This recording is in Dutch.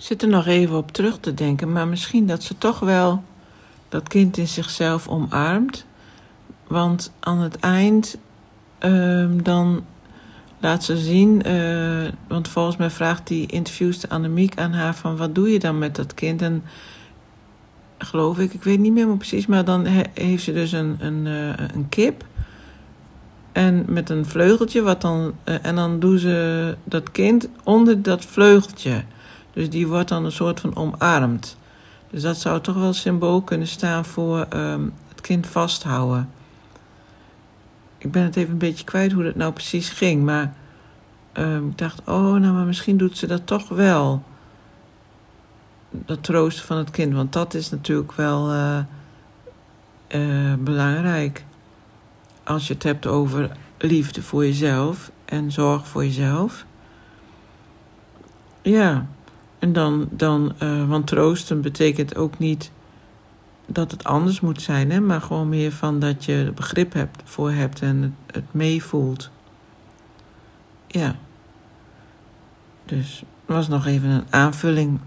Zit er nog even op terug te denken, maar misschien dat ze toch wel dat kind in zichzelf omarmt. Want aan het eind ehm, dan laat ze zien, eh, want volgens mij vraagt die interviewster Annemiek aan haar van wat doe je dan met dat kind? En geloof ik, ik weet niet meer precies, maar dan heeft ze dus een, een, uh, een kip. En met een vleugeltje, wat dan, uh, en dan doen ze dat kind onder dat vleugeltje. Dus die wordt dan een soort van omarmd. Dus dat zou toch wel symbool kunnen staan voor um, het kind vasthouden. Ik ben het even een beetje kwijt hoe dat nou precies ging. Maar um, ik dacht, oh, nou, maar misschien doet ze dat toch wel. Dat troosten van het kind. Want dat is natuurlijk wel uh, uh, belangrijk. Als je het hebt over liefde voor jezelf en zorg voor jezelf. Ja. En dan, dan uh, want troosten betekent ook niet dat het anders moet zijn, hè, maar gewoon meer van dat je begrip hebt, voor hebt en het, het meevoelt. Ja. Dus was nog even een aanvulling